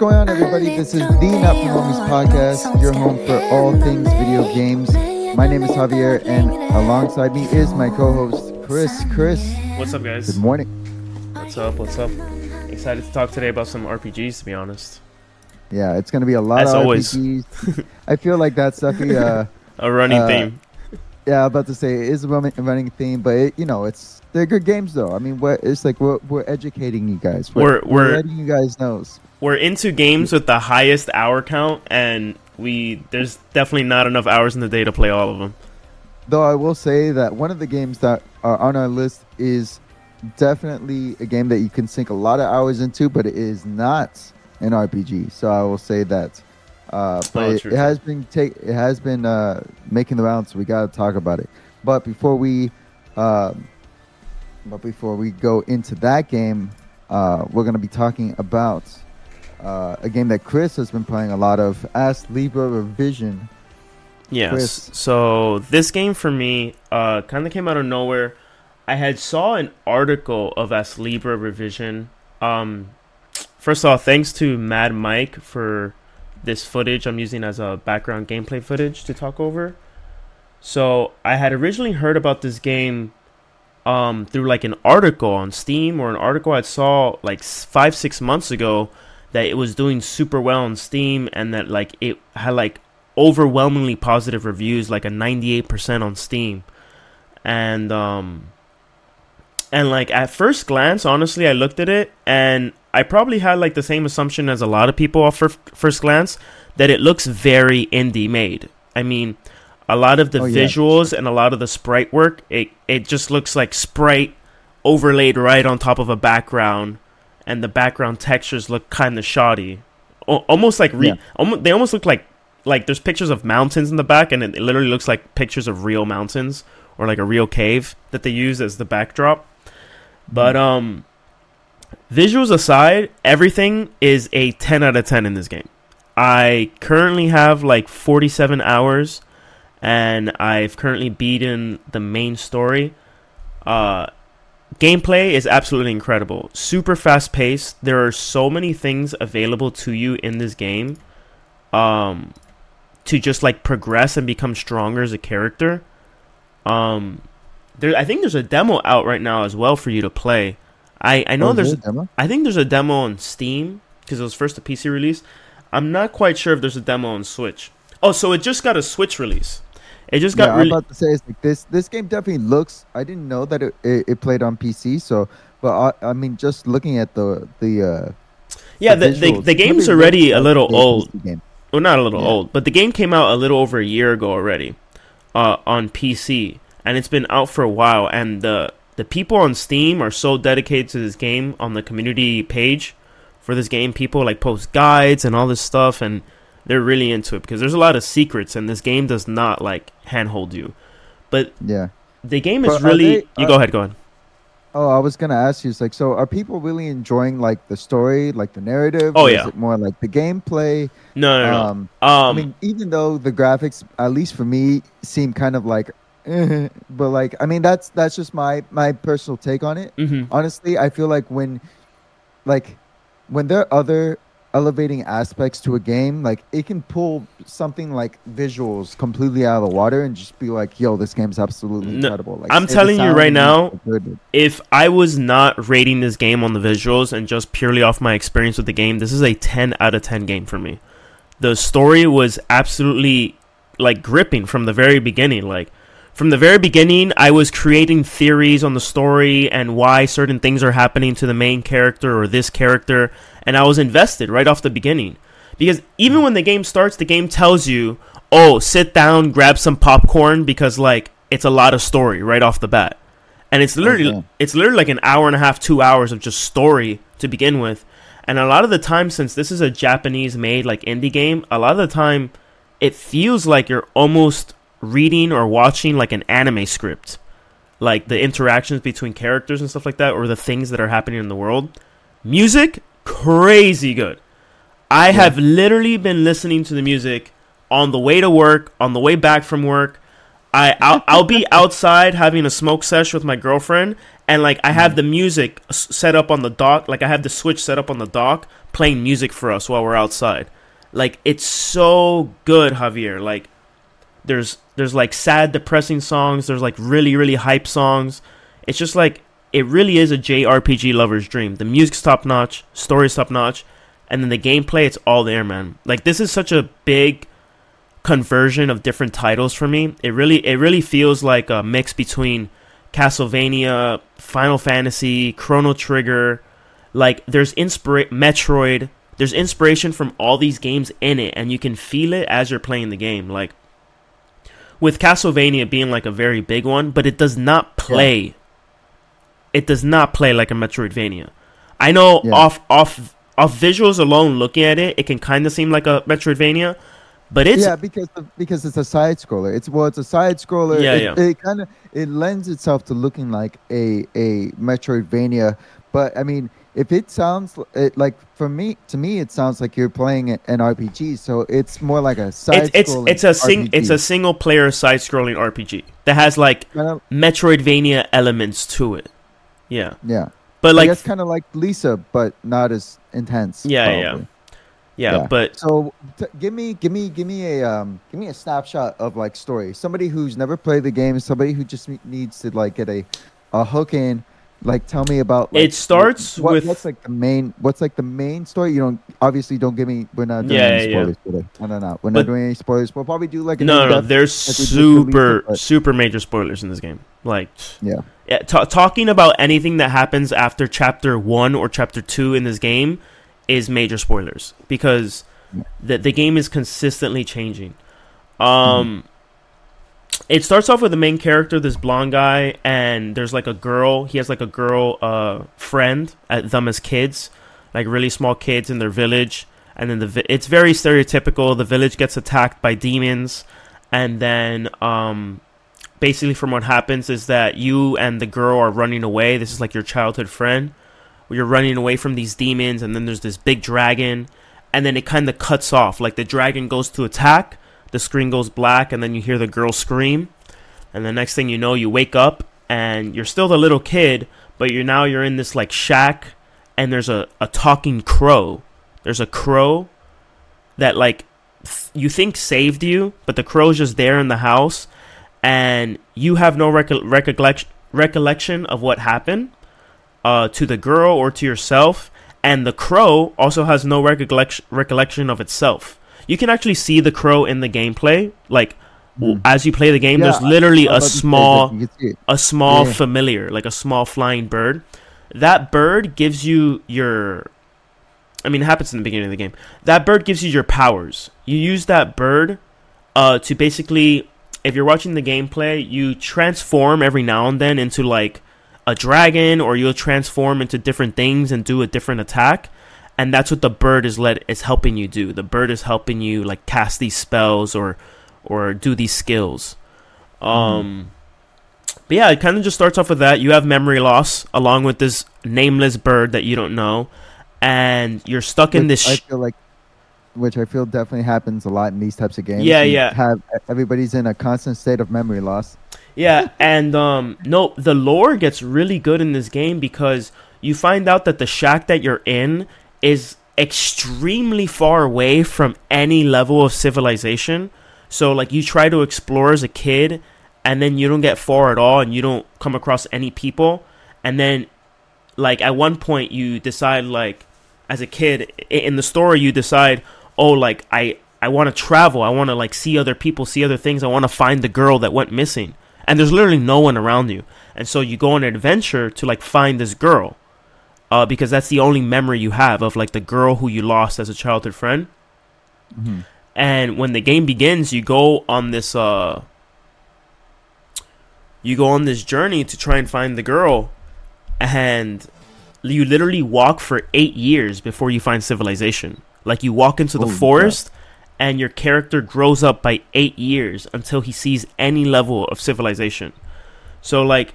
going on, everybody? This is the Not for Normies podcast, your home for all things video games. My name is Javier, and alongside me is my co-host Kris. Kris, What's up, guys? good morning. What's up? What's up? Excited to talk today about some RPGs, to be honest. Yeah, it's gonna be a lot As of always. RPGs. I feel like that's definitely uh, A running Uh, theme. yeah, about to say it is a running, running theme, but it, you know, it's they're good games though. I mean, what it's like we're, we're educating you guys. We're- we're- letting you guys know. We're into games with the highest hour count, and we there's definitely not enough hours in the day to play all of them. Though I will say that one of the games that are on our list is definitely a game that you can sink a lot of hours into, but it is not an RPG. So I will say that. Uh, but Oh, it, it has been take it has been uh, making the rounds, so we got to talk about it. But before we, um, but before we go into that game, uh, we're gonna be talking about uh, a game that Kris has been playing a lot of, Astlibra Revision. Yes. Kris. So this game for me uh, kind of came out of nowhere. I had saw an article of Astlibra revision. Um, first of all, thanks to Mad Mike for this footage I'm using as a background gameplay footage to talk over. So I had originally heard about this game um, through like an article on Steam or an article I saw like five six months ago that it was doing super well on Steam and that like it had like overwhelmingly positive reviews, like a 98% on Steam. And um and like at first glance, honestly, I looked at it and I probably had like the same assumption as a lot of people off first glance that it looks very indie made. I mean, a lot of the Oh, yeah. visuals and a lot of the sprite work, it it just looks like sprite overlaid right on top of a background and the background textures look kind of shoddy. O- almost like re- Yeah. almo- they almost look like like there's pictures of mountains in the back and it literally looks like pictures of real mountains or like a real cave that they use as the backdrop. But um visuals aside, everything is a 10 out of 10 in this game. I currently have like 47 hours and I've currently beaten the main story. Uh gameplay is absolutely incredible. Super fast paced. There are so many things available to you in this game. Um to just like progress and become stronger as a character. Um there I think there's a demo out right now as well for you to play. I I know Oh, there's there a demo? I think there's a demo on Steam because it was first a PC release. I'm not quite sure if there's a demo on Switch. Oh, so it just got a Switch release. It just yeah, got I'm about to say like this. This game definitely looks. I didn't know that it, it, it played on PC. So, but I, I mean, just looking at the the uh, yeah. The, the, the it game's already a little old. Well, not a little Yeah. old, but the game came out a little over a year ago already, uh, on PC, and it's been out for a while. And the the people on Steam are so dedicated to this game on the community page for this game. People like post guides and all this stuff, and they're really into it because there's a lot of secrets, and this game does not like handhold you. But Yeah. the game is are really. they- you go ahead, go ahead. Oh, I was gonna ask you. It's like, so are people really enjoying like the story, like the narrative? Oh, yeah. Is it more like the gameplay? No, no, no. Um, Um, I mean, even though the graphics, at least for me, seem kind of like, eh, but like, I mean, that's that's just my my personal take on it. mhm. honestly i feel like when like when there are other elevating aspects to a game like it can pull something like visuals completely out of the water and just be like yo this game's absolutely No, incredible like I'm telling you right now, good. if I was not rating this game on the visuals and just purely off my experience with the game, this is a 10 out of 10 game for me. The story was absolutely like gripping from the very beginning. Like from the very beginning, I was creating theories on the story and why certain things are happening to the main character or this character, and I was invested right off the beginning. Because even when the game starts, the game tells you, "Oh, sit down, grab some popcorn," because like it's a lot of story right off the bat and it's literally Okay. it's literally like an hour and a half, two hours of just story to begin with. And a lot of the time, since this is a Japanese made like indie game, a lot of the time it feels like you're almost reading or watching like an anime script, like the interactions between characters and stuff like that, or the things that are happening in the world. Music, crazy good. I have literally been listening to the music on the way to work, on the way back from work. I I'll, I'll be outside having a smoke sesh with my girlfriend, and like I have mm-hmm. the music set up on the dock, like I have the switch set up on the dock, playing music for us while we're outside. Like it's so good, Javier. Like there's there's like sad, depressing songs. There's like really really hype songs. It's just like it really is a JRPG lover's dream. The music's top notch, story's top notch, and then the gameplay, it's all there, man. Like this is such a big conversion of different titles for me. It really it really feels like a mix between Castlevania, Final Fantasy, Chrono Trigger. Like there's inspira- Metroid. There's inspiration from all these games in it, and you can feel it as you're playing the game. Like with Castlevania being like a very big one, but it does not play. It does not play like a Metroidvania. I know Yeah. off off off visuals alone, looking at it, it can kind of seem like a Metroidvania, but it's yeah, because the, because it's a side scroller. It's well, it's a side scroller. Yeah, it, yeah. It kind of it lends itself to looking like a a Metroidvania. But I mean, if it sounds it, like for me, to me, it sounds like you're playing an RPG. So it's more like a side. it's it's it's a sing it's a single player side scrolling RPG that has like Metroidvania elements to it. Yeah, yeah. but like that's kind of like Lisa, but not as intense. Yeah, yeah. probably. yeah, yeah. but So t- give me, give me, give me a um, give me a snapshot of like story. Somebody who's never played the game, somebody who just ne- needs to like get a a hook in. Like, tell me about. Like, It starts what, with- what's like the main. What's like the main story? You don't obviously don't give me. We're not doing Yeah, any yeah, yeah. spoilers today. No, no, no. We're But- not doing any spoilers. We'll probably do like no, no, there's like Lisa, super but- super major spoilers in this game. Like Yeah. Ta talking about anything that happens after chapter one or chapter two in this game is major spoilers because the the game is consistently changing. Mm-hmm. Um, it starts off with the main character, this blonde guy, and there's like a girl. He has like a girl uh friend at them as kids, like really small kids in their village. And then the vi- it's very stereotypical. The village gets attacked by demons, and then um basically from what happens is that you and the girl are running away. This is like your childhood friend. You're running away from these demons, and then there's this big dragon, and then it kind of cuts off. Like the dragon goes to attack, the screen goes black, and then you hear the girl scream, and the next thing you know, you wake up and you're still the little kid, but you're now you're in this like shack, and there's a a talking crow. There's a crow that like you think saved you, but the crow's just there in the house, and you have no recol- recollection recollection of what happened uh, to the girl or to yourself, and the crow also has no recollection recollection of itself. You can actually see the crow in the gameplay, like Mm. as you play the game. Yeah, there's literally a was about to say that small you can see it. a small Yeah. familiar, like a small flying bird. That bird gives you your. I mean, it happens in the beginning of the game. That bird gives you your powers. You use that bird uh, to basically, if you're watching the gameplay, you transform every now and then into like a dragon, or you'll transform into different things and do a different attack. And that's what the bird is let is helping you do. The bird is helping you like cast these spells or or do these skills. Um. But yeah, it kind of just starts off with that. You have memory loss along with this nameless bird that you don't know, and you're stuck in this. I feel like, which I feel definitely happens a lot in these types of games. Yeah, You yeah. Have everybody's in a constant state of memory loss. yeah, and um, no, the lore gets really good in this game because you find out that the shack that you're in is extremely far away from any level of civilization. So like you try to explore as a kid, and then you don't get far at all, and you don't come across any people, and then like at one point you decide like as a kid in the story you decide oh like i i want to travel i want to like see other people see other things i want to find the girl that went missing. And there's literally no one around you. And so you go on an adventure to like find this girl uh, because that's the only memory you have of like the girl who you lost as a childhood friend. Mhm. and when the game begins you go on this uh you go on this journey to try and find the girl. And you literally walk for eight years before you find civilization like you walk into the Holy forest and your character grows up by eight years until he sees any level of civilization so like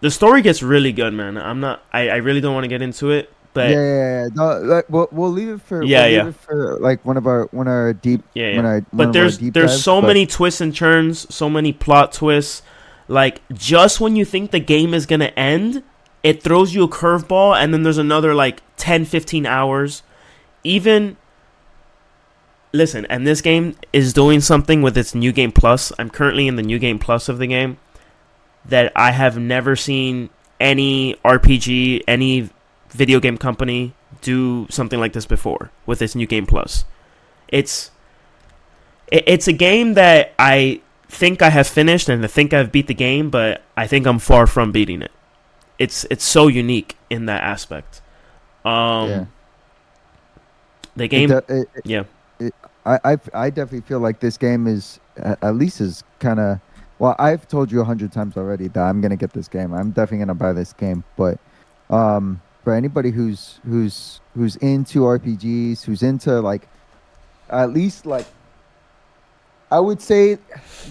the story gets really good man i'm not i, I really don't want to get into it but yeah, yeah, yeah. No, like, we'll, we'll leave it for Yeah, we'll yeah. for like one of our one of our deep Yeah, yeah. one our, but there's deep there's dives, so but- many twists and turns, so many plot twists. Like just when you think the game is gonna end, it throws you a curveball and then there's another like 10 15 hours even listen and this game is doing something with its new game plus i'm currently in the new game plus of the game that i have never seen any rpg any video game company do something like this before with its new game plus it's it's a game that i think i have finished and i think i've beat the game but i think i'm far from beating it it's it's so unique in that aspect. Um, yeah. The game, it- it- yeah, I, I definitely feel like this game is at least is kind of. Well, I've told you a hundred times already that I'm gonna get this game. I'm definitely gonna buy this game. But um, for anybody who's who's who's into RPGs, who's into like at least like I would say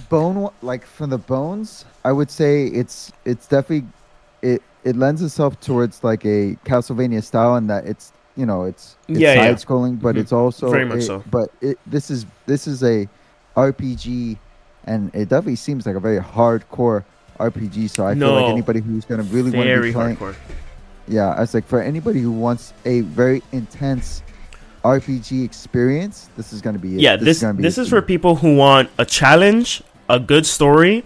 bone like from the bones. I would say it's it's definitely it it lends itself towards like a Castlevania style in that it's you know it's, it's Yeah, yeah. side scrolling, but Mhm. it's also Very much it- so. But it this is this is a RPG, and it definitely seems like a very hardcore RPG. So I feel like anybody who's gonna really want to be playing, hardcore. yeah, I was like for anybody who wants a very intense RPG experience, this is gonna be it. Yeah, this is gonna be this is for people who want a challenge, a good story,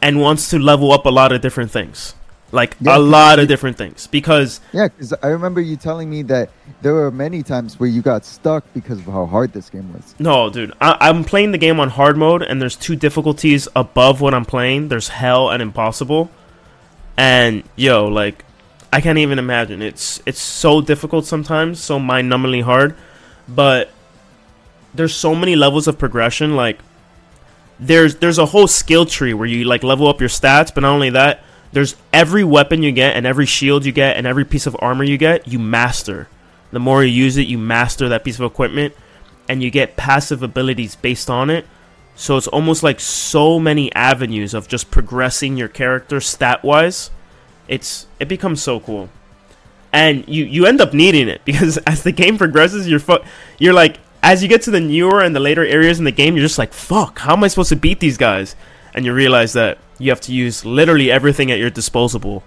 and wants to level up a lot of different things, like Yeah, a lot of different things. Because Yeah, because I remember you telling me that there were many times where you got stuck because of how hard this game was. No, dude. I, I'm playing the game on hard mode, and there's two difficulties above what I'm playing. There's hell and impossible, and yo, like, I can't even imagine. It's it's so difficult sometimes, so mind-numbingly hard. But there's so many levels of progression. Like, there's there's a whole skill tree where you like level up your stats, but not only that, there's every weapon you get and every shield you get and every piece of armor you get, you master. The more you use it, you master that piece of equipment and you get passive abilities based on it. So it's almost like so many avenues of just progressing your character stat wise. It's it becomes so cool. And you you end up needing it because as the game progresses, you're fu- you're like as you get to the newer and the later areas in the game, you're just like, "Fuck, how am I supposed to beat these guys?" And you realize that you have to use literally everything at your disposable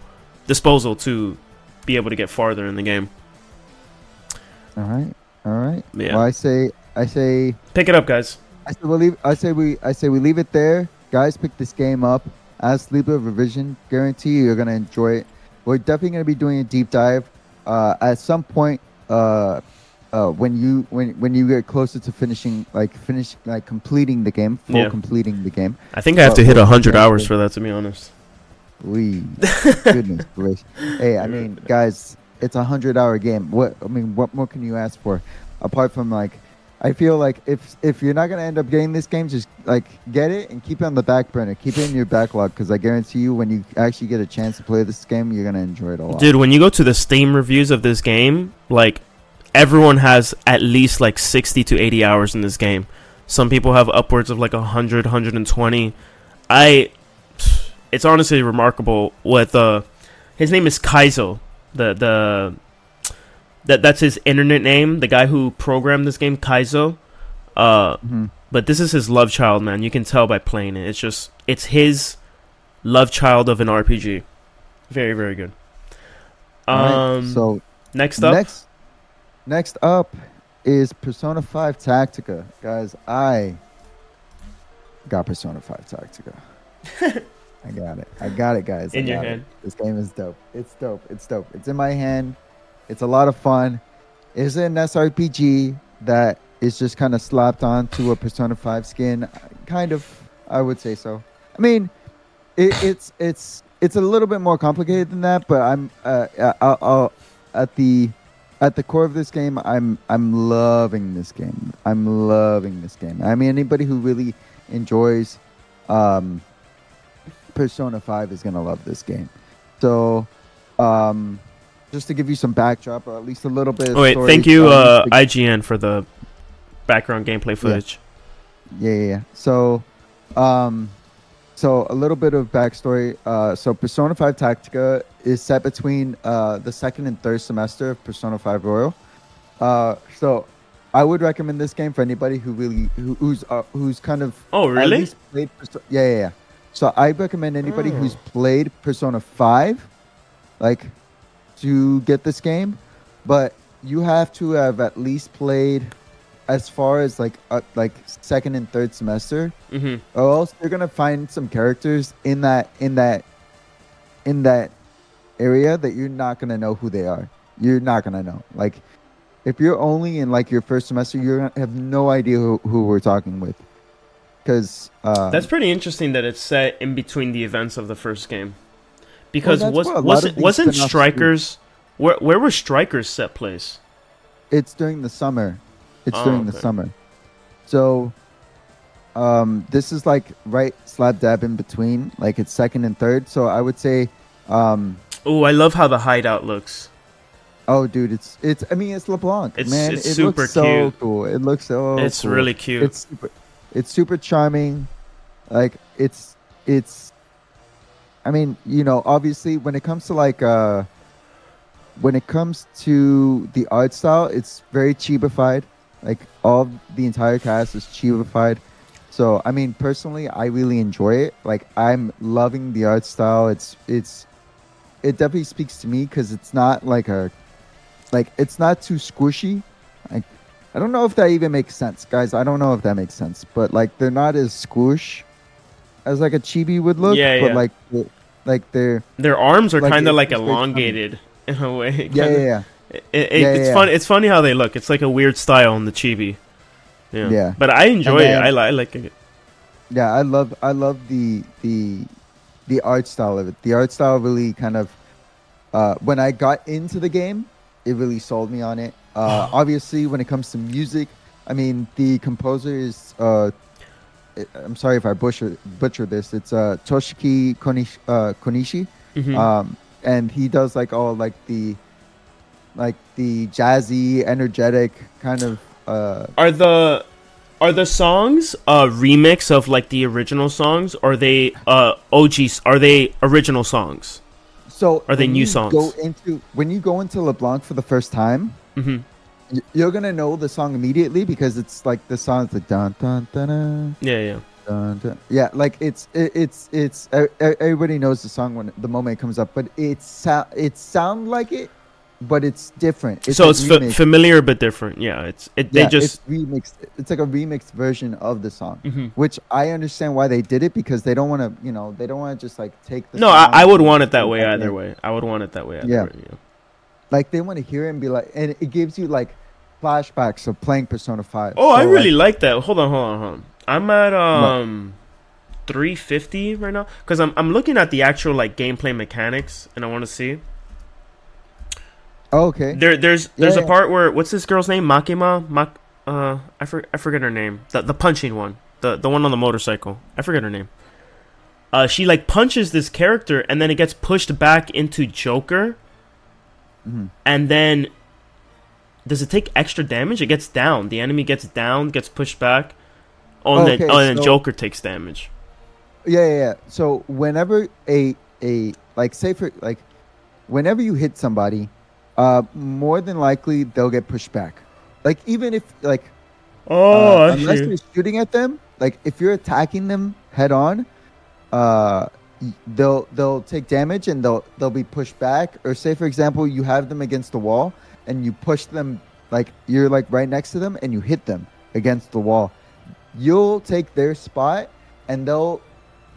disposal to be able to get farther in the game. All right, all right. Yeah. Well, I say, I say, Pick it up, guys. I say we leave. I say we. I say we leave it there. Guys, pick this game up. Astlibra Revision, guarantee you you're gonna enjoy it. We're definitely gonna be doing a deep dive uh, at some point. Uh, uh, when you when when you get closer to finishing, like finish, like completing the game, full Yeah. completing the game. I think I have to hit 100 hours for that, to be honest. We goodness gracious. Hey, I mean, guys, it's a hundred hour game. What I mean, what more can you ask for? Apart from like, I feel like if if you're not gonna end up getting this game, just like get it and keep it on the back burner. Keep it in your backlog because I guarantee you, when you actually get a chance to play this game, you're gonna enjoy it a lot. Dude, when you go to the Steam reviews of this game, like everyone has at least like 60 to 80 hours in this game. Some people have upwards of like 100, 120. I it's honestly remarkable with uh his name is Keizo. The the that that's his internet name, the guy who programmed this game Keizo. Uh Mhm. but this is his love child, man. You can tell by playing it. It's just it's his love child of an RPG. Very very good. All right, Um so next up next next up is Persona 5 Tactica, guys. I got Persona 5 Tactica. I got it. I got it, guys. In your got it. hand. This game is dope. It's dope. It's dope. It's in my hand. It's a lot of fun. It's an SRPG that is just kind of slapped onto a Persona 5 skin. Kind of, I would say so. I mean, it, it's it's it's a little bit more complicated than that, but I'm uh, I'll, I'll, at the at the core of this game, I'm I'm loving this game. I'm loving this game. I mean, anybody who really enjoys um, Persona 5 is gonna love this game. So, um, just to give you some backdrop, or at least a little bit. Of Oh, wait, thank you, um, uh, IGN, for the background gameplay footage. Yeah, yeah, yeah. So, um, so a little bit of backstory. Uh, so Persona 5 Tactica is set between uh, the second and third semester of Persona 5 Royal. Uh, so I would recommend this game for anybody who really who, who's uh, who's kind of Oh, really? played yeah, yeah, yeah. So I recommend anybody Oh. who's played Persona 5, like to get this game, but you have to have at least played as far as like uh, like second and third semester, hmm or else you're gonna find some characters in that in that in that area that you're not gonna know who they are. You're not gonna know. Like if you're only in like your first semester, you're gonna have no idea who, who we're talking with. Because uh, That's pretty interesting that it's set in between the events of the first game. Because that's was wasn't wasn't. Strikers where where were Strikers set place? it's during the summer. It's Oh, during the summer. So um this is like right slap dab in between, like it's second and third. So I would say um Oh, I love how the hideout looks. oh dude, it's it's I mean it's LeBlanc. It's- man. it's it super looks so cute. cool. It looks so it's cool. really cute. It's super it's super charming. Like it's it's I mean, you know, obviously when it comes to like uh when it comes to the art style, it's very chibified. Like all the entire cast is chibified. So I mean personally I really enjoy it. Like I'm loving the art style. It's it's it definitely speaks to me because it's not like a like it's not too squishy. Like I don't know if that even makes sense, guys. I don't know if that makes sense, but like they're not as squish as like a chibi would look. Yeah, but yeah. like like they're Their arms are like, kind of like it's very funny. elongated in a way. yeah, yeah, yeah. It, it, Yeah, it's yeah, fun. It's funny how they look. It's like a weird style in the chibi. Yeah. Yeah. But I enjoy then- it. I, I like it. Yeah, I love I love the the the art style of it. The art style really kind of uh when I got into the game, it really sold me on it. Uh obviously when it comes to music, I mean the composer is uh I'm sorry if I butcher butcher this. It's uh Toshiki Konishi, uh, Konishi. Mhm. Um and he does like all like the like the jazzy, energetic kind of uh are the are the songs a remix of like the original songs? Or are they uh OGs? Are they original songs? so Are they new songs? Go into when you go into LeBlanc for the first time, hmm you're gonna know the song immediately because it's like the song's like dun dun dun dun Yeah, yeah. dun. dun. Yeah, like it's it, it's it's everybody knows the song when the moment it comes up, but it's it sound like it, but it's different. so it's fa- familiar but different. Yeah, it's it. They just it's remixed. It's like a remixed version of the song, Mhm. which I understand why they did it because they don't want to, you know, they don't want to just like take the. no. I, song I would want it that way either thing. way. I would want it that way either Yeah. way. Yeah. Like they want to hear it and be like, and it gives you like flashbacks of playing Persona Five. Oh, I really like, like that. Hold on, hold on, hold on. I'm at um 350 right now because I'm I'm looking at the actual like gameplay mechanics and I want to see. Oh, okay. There there's Yeah, there's a yeah. part where what's this girl's name? Makima? Mak uh I for, I forget her name. The the punching one. The the one on the motorcycle. I forget her name. Uh she like punches this character and then it gets pushed back into Joker Mhm. and then does it take extra damage? It gets down. The enemy gets down, gets pushed back. Oh, and Okay, then, oh, and then Joker takes damage. Yeah, yeah, yeah. So whenever a a like say for like whenever you hit somebody, uh, more than likely they'll get pushed back. Like even if like Oh, uh, unless you're shooting at them, like if you're attacking them head on, uh, they'll they'll take damage and they'll they'll be pushed back. Or say for example, you have them against the wall and you push them like you're like right next to them and you hit them against the wall. You'll take their spot and they'll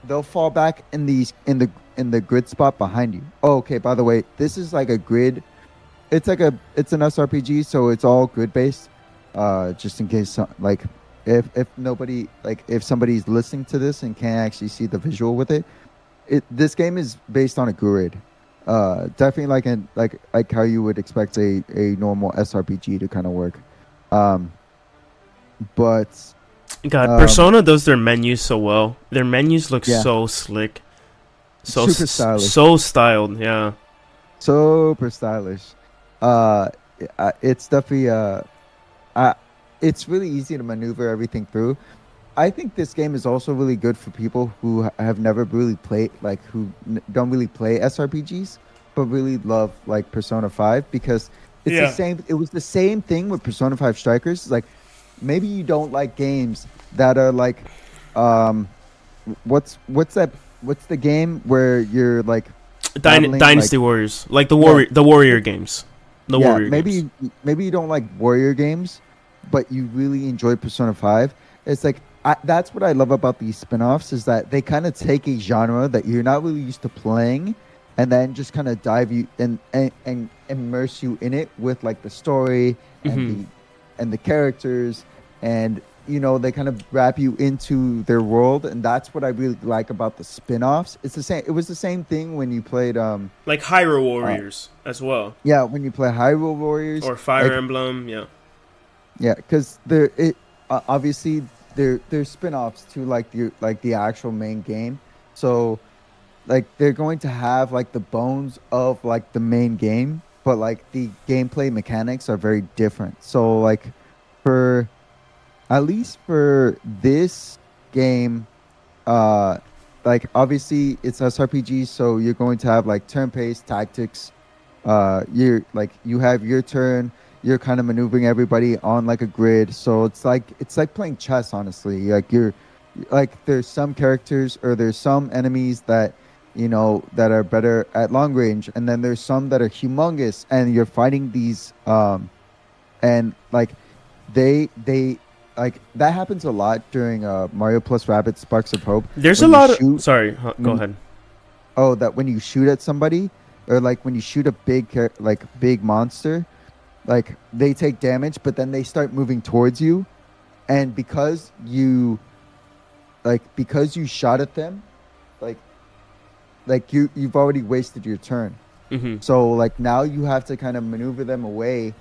they'll fall back in these in the in the grid spot behind you. Oh, okay. By the way, this is like a grid. It's like a it's an SRPG, so it's all grid based. Uh, just in case, like, if if nobody like if somebody's listening to this and can't actually see the visual with it, it this game is based on a grid. Uh, definitely like an like like how you would expect a a normal SRPG to kind of work. Um, but God, um, Persona does their menus so well. Their menus look Yeah. so slick, so Super stylish. so styled. Yeah. super stylish. Uh, it's definitely uh, uh, it's really easy to maneuver everything through. I think this game is also really good for people who have never really played, like who n- don't really play SRPGs, but really love like Persona Five because it's Yeah. the same. It was the same thing with Persona Five Strikers. It's Like maybe you don't like games that are like, um, what's what's that? What's the game where you're like Dyn- Dynasty like- Warriors, like the warrior, the warrior games, the yeah, warrior. maybe games. you- maybe you don't like warrior games, but you really enjoy Persona Five. It's like I, that's what I love about these spin-offs is that they kind of take a genre that you're not really used to playing, and then just kind of dive you and, and and immerse you in it with like the story and Mhm. the and the characters and you know they kind of wrap you into their world and that's what i really like about the spin-offs. It's the same it was the same thing when you played um like Hyrule Warriors as well, yeah when you play hyrule warriors. Or Fire like- Emblem. Yeah, yeah because they're it uh, obviously they're they're spin-offs to like the like the actual main game. So like they're going to have like the bones of like the main game but like the gameplay mechanics are very different. So like for at least for this game uh like obviously it's srpg so you're going to have like turn-based tactics. Uh you're like you have your turn. You're kind of maneuvering everybody on like a grid. So it's like it's like playing chess honestly. Like you're like there's some characters or there's some enemies that you know that are better at long range and then there's some that are humongous and you're fighting these um and like they they like that happens a lot during uh mario plus rabbids sparks of hope there's a lot of. Sorry, huh, go when- ahead. oh that when you shoot at somebody or like when you shoot a big like big monster like they take damage but then they start moving towards you and because you like because you shot at them like like you you've already wasted your turn hmm so like now you have to kind of maneuver them away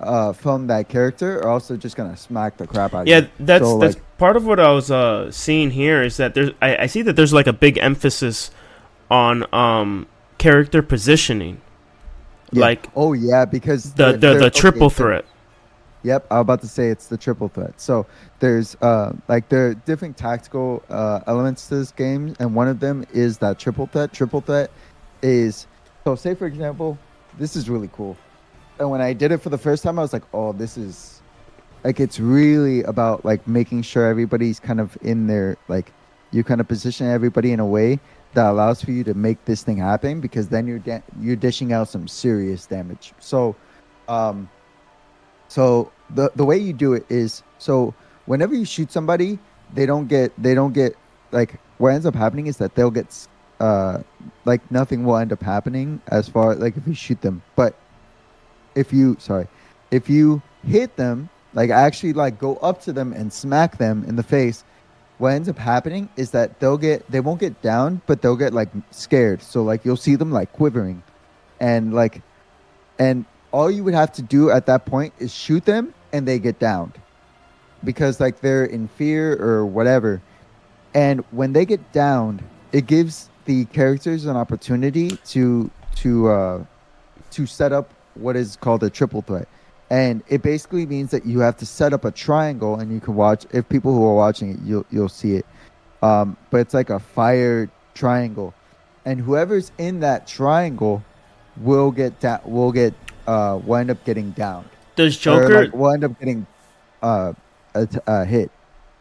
uh from that character or also just gonna smack the crap out of Yeah, that's So, that's like- part of what I was uh, seeing here is that there's I, I see that there's like a big emphasis on um character positioning, Yeah. like oh yeah because the they're- the, they're- the triple so- threat. Yep, I was about to say it's the triple threat. So there's uh like there are different tactical uh elements to this game, and one of them is that triple threat. Triple threat is so say for example, this is really cool. And when I did it for the first time, I was like, oh, this is like it's really about like making sure everybody's kind of in their like you kind of position everybody in a way that allows for you to make this thing happen because then you're da- you're dishing out some serious damage. So um so the the way you do it is so whenever you shoot somebody, they don't get they don't get like what ends up happening is that they'll get uh like nothing will end up happening as far like if you shoot them. But if you sorry, if you hit them, like actually like go up to them and smack them in the face, what ends up happening is that they'll get they won't get down, but they'll get like scared. So like you'll see them like quivering. And like and all you would have to do at that point is shoot them and they get downed. Because like they're in fear or whatever. And when they get downed it gives the characters an opportunity to to uh to set up what is called a triple threat. And it basically means that you have to set up a triangle and you can watch if people who are watching it you'll you'll see it. Um but it's like a fire triangle. And whoever's in that triangle will get down will get uh will end up getting down Does Joker? like, will end up getting uh a, t- a hit.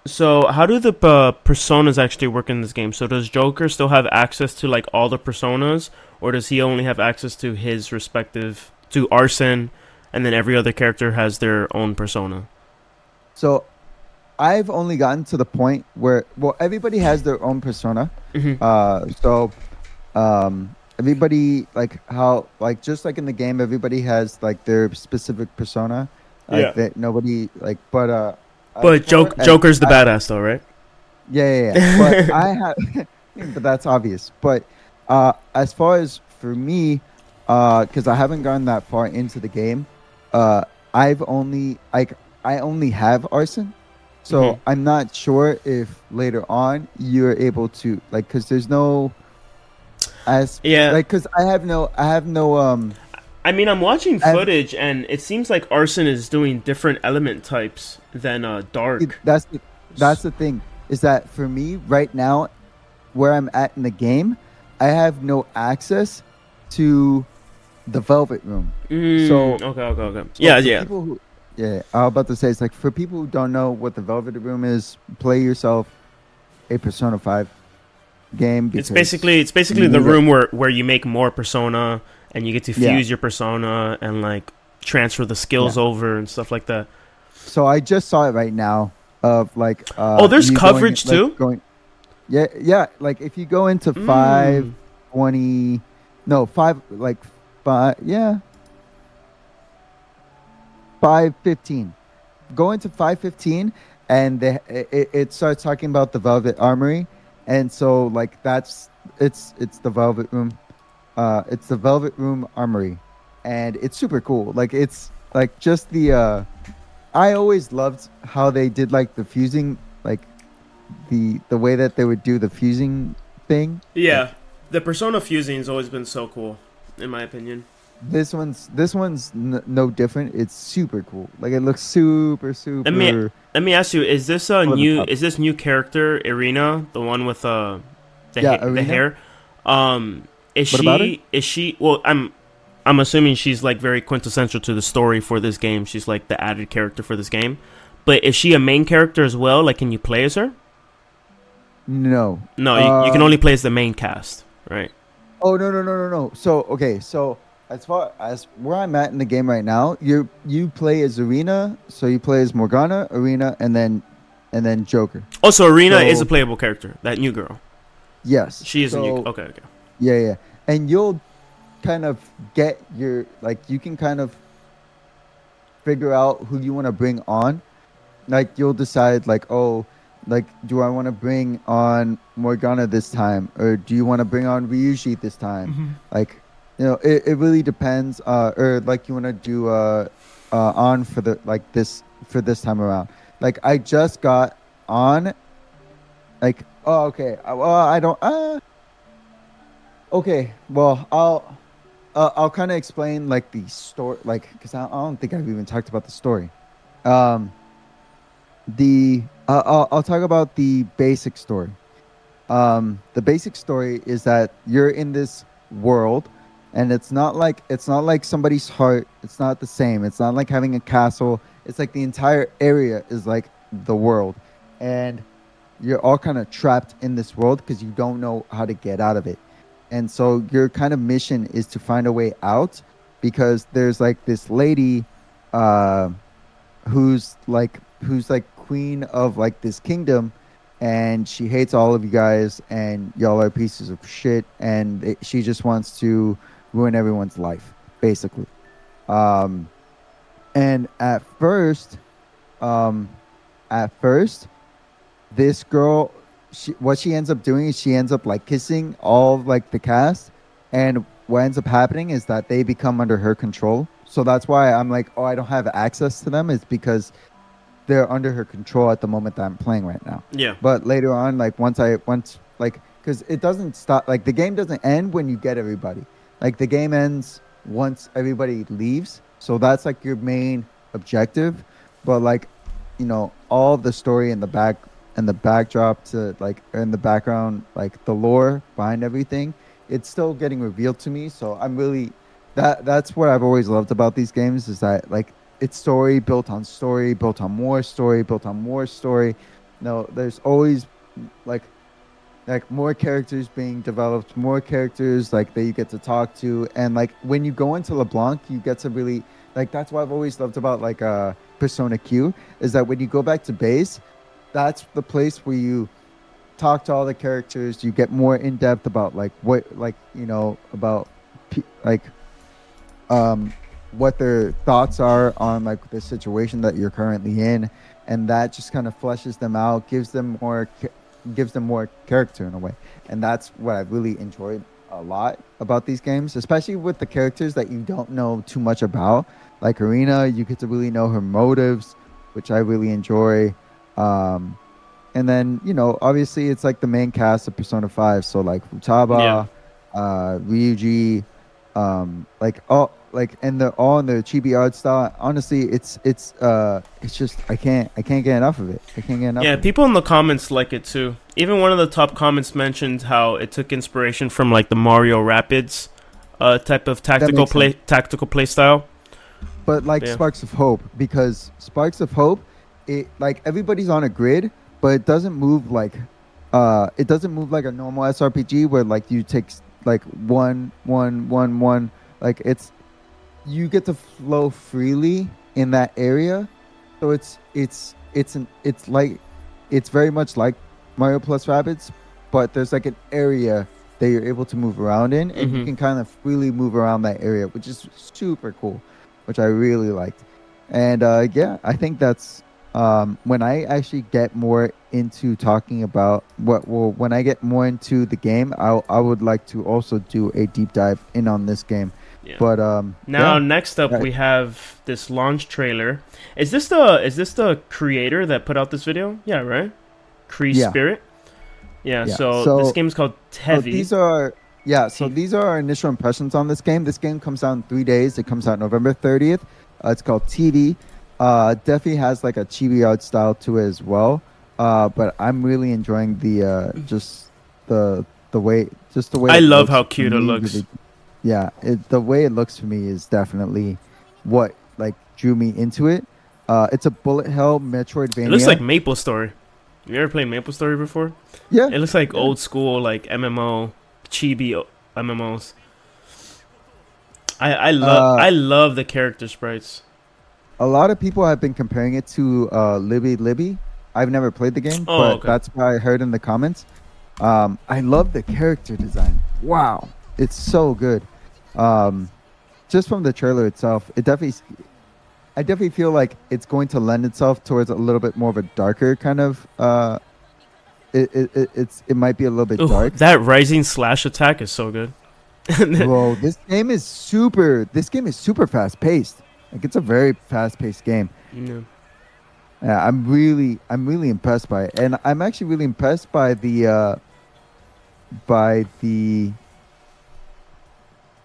So how do the uh, personas actually work in this game? So does Joker still have access to like all the personas, or does he only have access to his respective to Arsène, and then every other character has their own persona? so i've only gotten to the point where well everybody has their own persona hmm uh so um everybody like how like just like in the game everybody has like their specific persona like Yeah. that nobody like but uh But as Joke, far as- Joker's the I- badass though, right? Yeah, yeah, yeah. But I have, but that's obvious. But uh, as far as for me, because I haven't gone that far into the game, uh, I've only like I only have arsène, so Mhm. I'm not sure if later on you're able to like because there's no as Yeah. like because I have no I have no um I mean, I'm watching footage, and it seems like Arsène is doing different element types than uh, Dark. that's the, that's the thing is that for me right now where i'm at in the game i have no access to the velvet room Mm, so- okay, okay, okay. So yeah, yeah. people who, yeah i was about to say it's like for people who don't know what the velvet room is play yourself a persona 5 game. It's basically it's basically the need it. room where where you make more persona and you get to fuse Yeah. your persona and like transfer the skills over and stuff like that. So I just saw it right now of like. Uh, Oh, there's you going- coverage like, too? Going, yeah, yeah. Like if you go into Mm. five twenty, no five like five, yeah, five fifteen. Going to five fifteen, and the, it, it starts talking about the Velvet Armory, and so like that's it's it's the Velvet Room, uh, it's the Velvet Room Armory, and it's super cool. Like it's like just the uh I always loved how they did like the fusing, like the the way that they would do the fusing thing. Yeah, the persona fusing has always been so cool, in my opinion. This one's this one's n- no different. It's super cool. Like it looks super super. Let me- Let me ask you: Is this a new? Is this new character Erina, the one with uh, the, Yeah, ha- the hair? Um, is What she? Is she? Well, I'm. I'm assuming she's like very quintessential to the story for this game. She's like the added character for this game. But is she a main character as well? Like, can you play as her? no. No, you, you can Uh, only play as the main cast, right? Oh no no no no no. So okay so. As far as where I'm at in the game right now, you you play as Erina, so you play as Morgana, Erina, and then and then Joker. Oh, also, Erina is a playable character. That new girl. Yes, She is a new. Okay, okay. Yeah, yeah. And you'll kind of get your like you can kind of figure out who you want to bring on. Like you'll decide like, oh, like do I want to bring on Morgana this time or do you want to bring on Ryuji this time? Like, you know, it, it really depends uh or like you want to do uh uh on for the like this for this time around. Like I just got on like oh okay. Uh, Well, I don't uh Okay, well, I'll uh, I'll kind of explain like the story, like because I, I don't think I've even talked about the story. Um, the uh, I'll I'll talk about the basic story. Um, the basic story is that you're in this world, and it's not like it's not like somebody's heart. It's not the same. It's not like having a castle. It's like the entire area is like the world, and you're all kind of trapped in this world because you don't know how to get out of it and so your kind of mission is to find a way out because there's like this lady uh who's like who's like queen of like this kingdom and she hates all of you guys and y'all are pieces of shit and it, she just wants to ruin everyone's life basically. Um and at first um at first this girl she, what she ends up doing is she ends up like kissing all of, like the cast and what ends up happening is that they become under her control. So that's why i'm like oh i don't have access to them is because they're under her control at the moment that i'm playing right now. Yeah. but later on like once i once like because it doesn't stop like the game doesn't end when you get everybody. Like the game ends once everybody leaves. So that's like your main objective. But like you know all the story in the back and the backdrop to like in the background like the lore behind everything it's still getting revealed to me. So i'm really that that's what i've always loved about these games is that like it's story built on story built on more story built on more story. No there's always like like more characters being developed more characters like that you get to talk to. And like when you go into leblanc you get to really like that's what i've always loved about like uh persona q is that when you go back to base that's the place where you talk to all the characters. You get more in depth about like what like you know about like um what their thoughts are on like the situation that you're currently in and that just kind of fleshes them out gives them more gives them more character in a way. And that's what i really enjoyed a lot about these games especially with the characters that you don't know too much about. Like erina you get to really know her motives which i really enjoy um and then you know obviously it's like the main cast of persona 5 so like futaba uh ryuji um like all like and they're all in the chibi art style honestly it's it's uh it's just i can't i can't get enough of it i can't get enough Yeah, of it. people in the comments like it too. Even one of the top comments mentioned how it took inspiration from like the Mario Rabbids uh, type of tactical play tactical play style. but like Yeah. sparks of hope because sparks of hope it like everybody's on a grid but it doesn't move like uh, it doesn't move like a normal SRPG where like you take like one, one, one, one. Like it's you get to flow freely in that area, so it's it's it's an it's like it's very much like Mario Plus Rabbids, but there's like an area that you're able to move around in, and you Mhm. can kind of freely move around that area, which is super cool, which I really liked. And uh, yeah, I think that's um, when I actually get more into talking about what. Well, when I get more into the game, I I would like to also do a deep dive in on this game. Yeah. But um, Now, yeah. next up, we have this launch trailer. Is this the is this the creator that put out this video? Yeah, right. Cree Yeah. Spirit. Yeah. So, So- this game's called So Tevi. these are yeah. So Tev- these are our initial impressions on this game. This game comes out in three days. It comes out November thirtieth. Uh, it's called Tevi. Uh, definitely has like a chibi art style to it as well. Uh, but I'm really enjoying the uh, just the the way just the way. I love how cute it looks. Really- yeah, it, the way it looks to me is definitely what like drew me into it. Uh, it's a bullet hell Metroidvania. it looks like Maple Story. You ever played Maple Story before? yeah, It looks like Yeah. old school, like MMO, chibi o- MMOs. I I love Uh, I love the character sprites. a lot of people have been comparing it to uh, Libby Libby. I've never played the game, Oh, but okay. that's what I heard in the comments. Um, I love the character design. Wow, it's so good. Um, just from the trailer itself, it definitely, I definitely feel like it's going to lend itself towards a little bit more of a darker kind of. Uh, it, it, it it's it might be a little bit Ooh, dark. that rising slash attack is so good. Bro, this game is super. This game is super fast paced. Like it's a very fast paced game. Yeah. Yeah, I'm really, I'm really impressed by it, and I'm actually really impressed by the, uh, by the.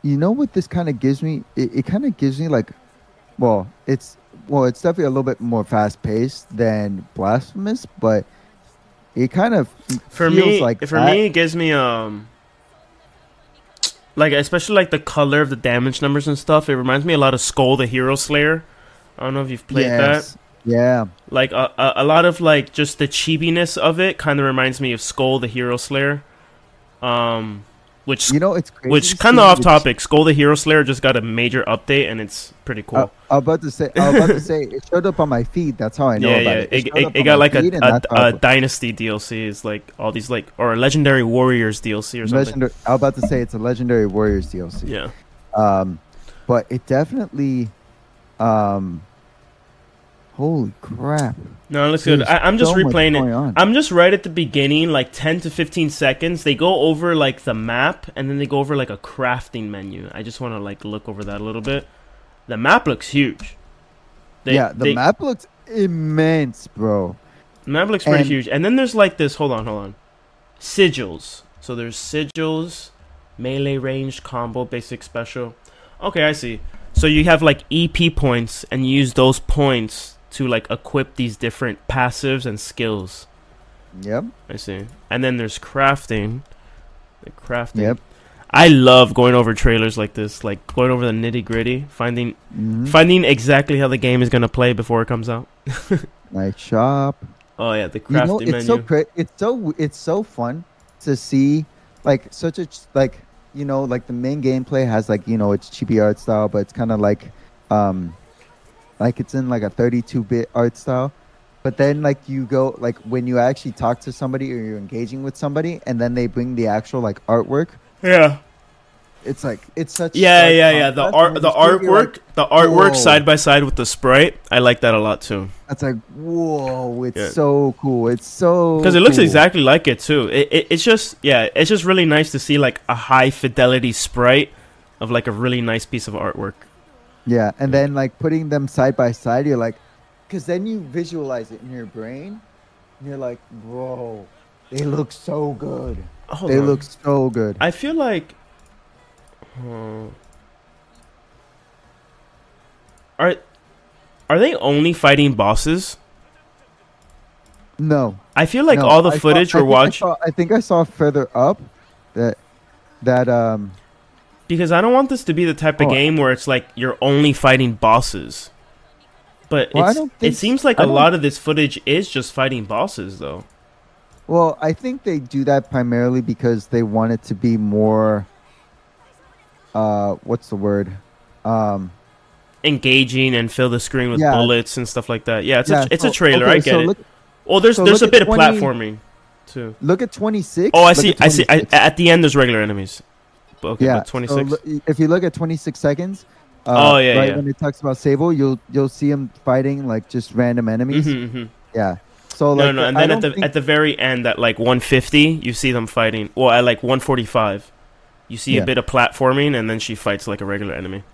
You know what this kind of gives me? It, it kind of gives me like, well, it's well, it's definitely a little bit more fast paced than Blasphemous, but it kind of For feels me, like for that. me, it gives me um, like especially like the color of the damage numbers and stuff. It reminds me a lot of Skull the Hero Slayer. I don't know if you've played Yes. that. Yeah, Like a, a a lot of like just the chibiness of it kind of reminds me of Skull the Hero Slayer. Um, which you know it's crazy. which kind of off topic. Skull the Hero Slayer just got a major update and it's pretty cool. Uh, I was about to say, I was about to say, it showed up on my feed. That's how I know yeah, about yeah. it. It, showed it, it got like a, a, that's how I- a Dynasty DLC. Is like all these like or a Legendary Warriors DLC or something. legendary. I was about to say it's a Legendary Warriors DLC. Yeah. Um, but it definitely, um, holy crap! No, it looks good. I, I'm just so replaying it. on. I'm just right at the beginning, like 10 to 15 seconds. They go over like the map, and then they go over like a crafting menu. I just want to like look over that a little bit. The map looks huge. They- yeah, the they- map looks immense, bro. the map looks pretty and- huge. And then there's like this. Hold on, hold on. Sigils. So there's sigils, melee ranged combo, basic special. Okay, I see. So you have like EP points, and you use those points to like equip these different passives and skills. Yep, I see. And then there's crafting. The crafting. yep. I love going over trailers like this, like going over the nitty gritty, finding mhm. finding exactly how the game is gonna play before it comes out. Nice shop. Oh yeah, the You know, it's menu. so cra- it's so it's so fun to see, like such a like you know like the main gameplay has like you know it's chibi art style, but it's kind of like, um, like it's in like a 32-bit art style. But then like you go like when you actually talk to somebody or you're engaging with somebody, and then they bring the actual like artwork. yeah, It's like it's such yeah, stark yeah, yeah. The art, the it's still you're artwork, like- the artwork whoa. side by side with the sprite. I like that a lot too, that's like whoa, it's Yeah. so cool. It's so because it looks cool. exactly like it too. It, it, it's just yeah, it's just really nice to see like a high fidelity sprite of like a really nice piece of artwork. Yeah, and then like putting them side by side, you're like, because then you visualize it in your brain, and you're like, bro, they look so good. Hold they on. look so good. I feel like. uh, are are they only fighting bosses? no, I feel like no, all the I footage I we're watching I think I saw further up that that um because I don't want this to be the type of Oh, game where it's like you're only fighting bosses. But Well, it seems like I a don't- lot of this footage is just fighting bosses, though. Well, I think they do that primarily because they want it to be more. Uh, what's the word? Um, Engaging and fill the screen with Yeah. bullets and stuff like that. Yeah, it's yeah, a it's so- a trailer. okay, I get so it. Look, well, there's so there's a bit at of platforming too. look at 26. Oh, I see. I see. I, at the end, there's regular enemies. Okay, yeah. but so 26. if you look at 26 seconds. Uh, Oh, yeah, right yeah. when it talks about Sable, you'll you'll see him fighting like just random enemies. Mhm, mhm. Yeah. So No, like no, and then at the think- at the very end, at like 150, you see them fighting. Well, at like 145, you see Yeah. a bit of platforming, and then she fights like a regular enemy.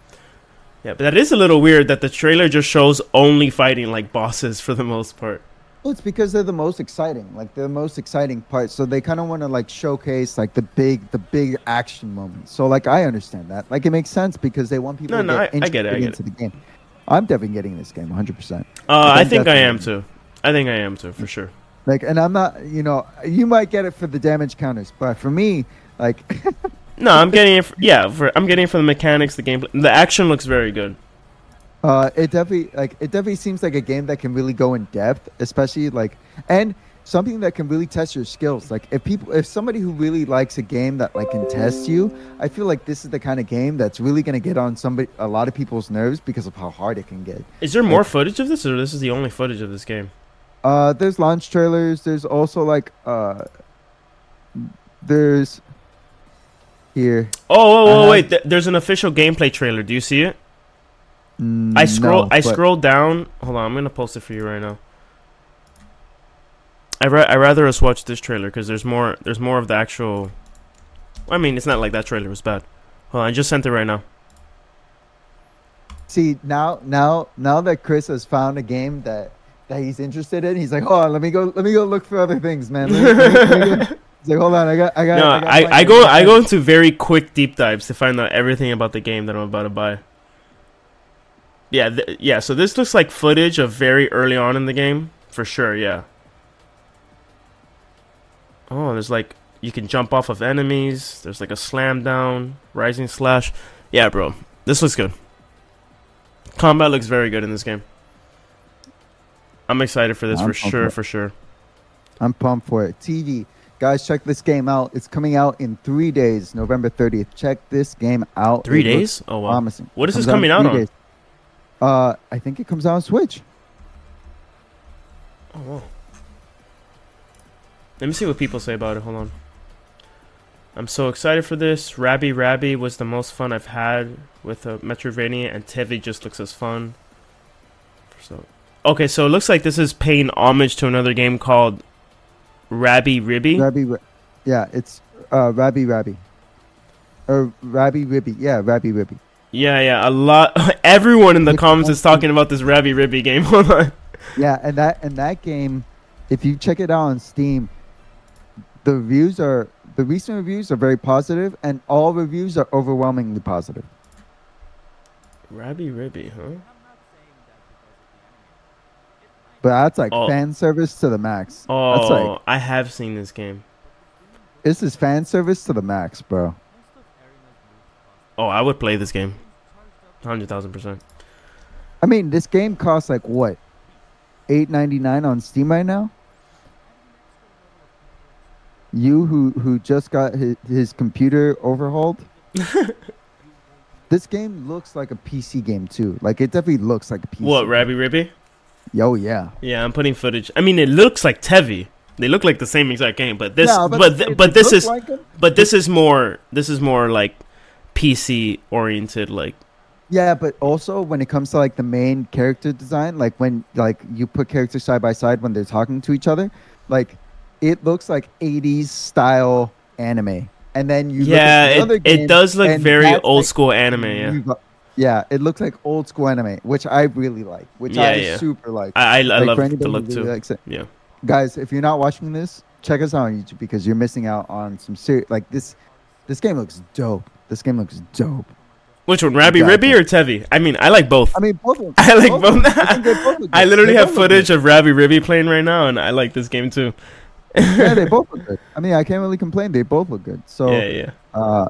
Yeah, but that is a little weird that the trailer just shows only fighting like bosses for the most part. Well, it's because they're the most exciting, like they're the most exciting part. So they kind of want to like showcase like the big, the big action moments. So like I understand that, like it makes sense because they want people No, to no, get I- I get it, I get into the game. I'm definitely getting this game 100. percent Uh, I I'm think I am too. I think I am too for sure. Like, and I'm not, you know, you might get it for the damage counters, but for me, like, No, I'm getting it. For, yeah, for I'm getting it for the mechanics, the gameplay. The action looks very good. Uh, it definitely like it definitely seems like a game that can really go in depth, especially like and something that can really test your skills. Like if people, if somebody who really likes a game that like can test you, I feel like this is the kind of game that's really gonna get on somebody a lot of people's nerves because of how hard it can get. Is there more footage of this, or this is the only footage of this game? Uh, there's launch trailers. There's also like uh, there's here. Oh, Uh, wait! Th- there's an official gameplay trailer. Do you see it? Mm, I scroll. no, I scroll down. Hold on, I'm gonna post it for you right now. I ra- I rather us watch this trailer because there's more. There's more of the actual. I mean, it's not like that trailer was bad. Hold on, I just sent it right now. See now, now, now that Kris has found a game that that he's interested in, he's like, "Oh, let me go, let me go look for other things, man. Let me- let me- let me He's like, hold on, I got, I got. No, got I, I go I go into very quick deep dives to find out everything about the game that I'm about to buy. Yeah, th- yeah. So this looks like footage of very early on in the game for sure. Yeah. Oh, there's like you can jump off of enemies. There's like a slam down, rising slash. Yeah, bro, this looks good. Combat looks very good in this game. I'm excited for this I'm for sure, for for sure. I'm pumped for it. Tevi, guys, check this game out. It's coming out in three days, November 30th. Check this game out. Three It days? Oh wow. Promising. What is Comes this coming in out on? days. Uh, I think it comes out on Switch. Oh, wow. Let me see what people say about it. Hold on. I'm so excited for this. Rabby Rabby was the most fun I've had with a Metroidvania, and Tevi just looks as fun. So, okay, so it looks like this is paying homage to another game called Rabi-Ribi. Rabby, yeah, it's uh, Rabby Rabby. Or Rabi-Ribi. Yeah, Rabby Ribby. Yeah, yeah, a lot. Everyone in the It's comments is talking about this Rabi-Ribi game. Hold on. Yeah, and that and that game, if you check it out on Steam, the reviews are the recent reviews are very positive, and all reviews are overwhelmingly positive. Rabi-Ribi, huh? But that's like Oh. fan service to the max. That's Oh, like I have seen this game. this is fan service to the max, bro. Oh, I would play this game. 100,000%. I mean, this game costs like what, eight ninety nine on Steam right now. You who who just got his, his computer overhauled. this game looks like a PC game too. Like it definitely looks like a PC. What. Rabi-Ribi? Yo, yeah. Yeah, I'm putting footage. I mean, it looks like Tevi. They look like the same exact game, but this, Yeah, but th- but this is, like but this is more, this is more like PC oriented. Like, Yeah, but also when it comes to like the main character design, like when like you put characters side by side when they're talking to each other, like it looks like 80s style anime. And then you yeah, look at the other it, it does look very old like, school anime. Yeah, got- yeah, it looks like old school anime, which I really like, which Yeah, I yeah. super like. I I, I Like, love the look really too. likes it. Yeah, Guys, if you're not watching this, check us out on YouTube because you're missing out on some serious like this. This game looks dope. This game looks dope. Which one, Rabby Exactly. Ribby or Tevi? I mean, I like both. I mean, both. Of them, I like both. both. I, think they both look I literally have footage of Rabi-Ribi playing right now, and I like this game too. yeah, they both look good. I mean, I can't really complain. They both look good. So, yeah, yeah. uh,